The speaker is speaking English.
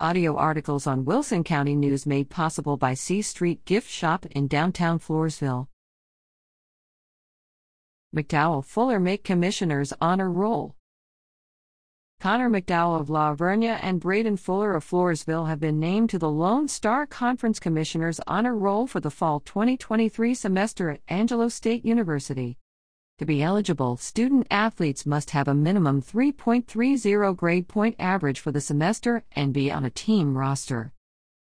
Audio articles on Wilson County News made possible by C Street Gift Shop in downtown Floresville. McDowell Fuller make Commissioners Honor Roll. Connor McDowell of La Vernia and Braeden Fuller of Floresville have been named to the Lone Star Conference Commissioners Honor Roll for the fall 2023 semester at Angelo State University. To be eligible, student athletes must have a minimum 3.30 grade point average for the semester and be on a team roster.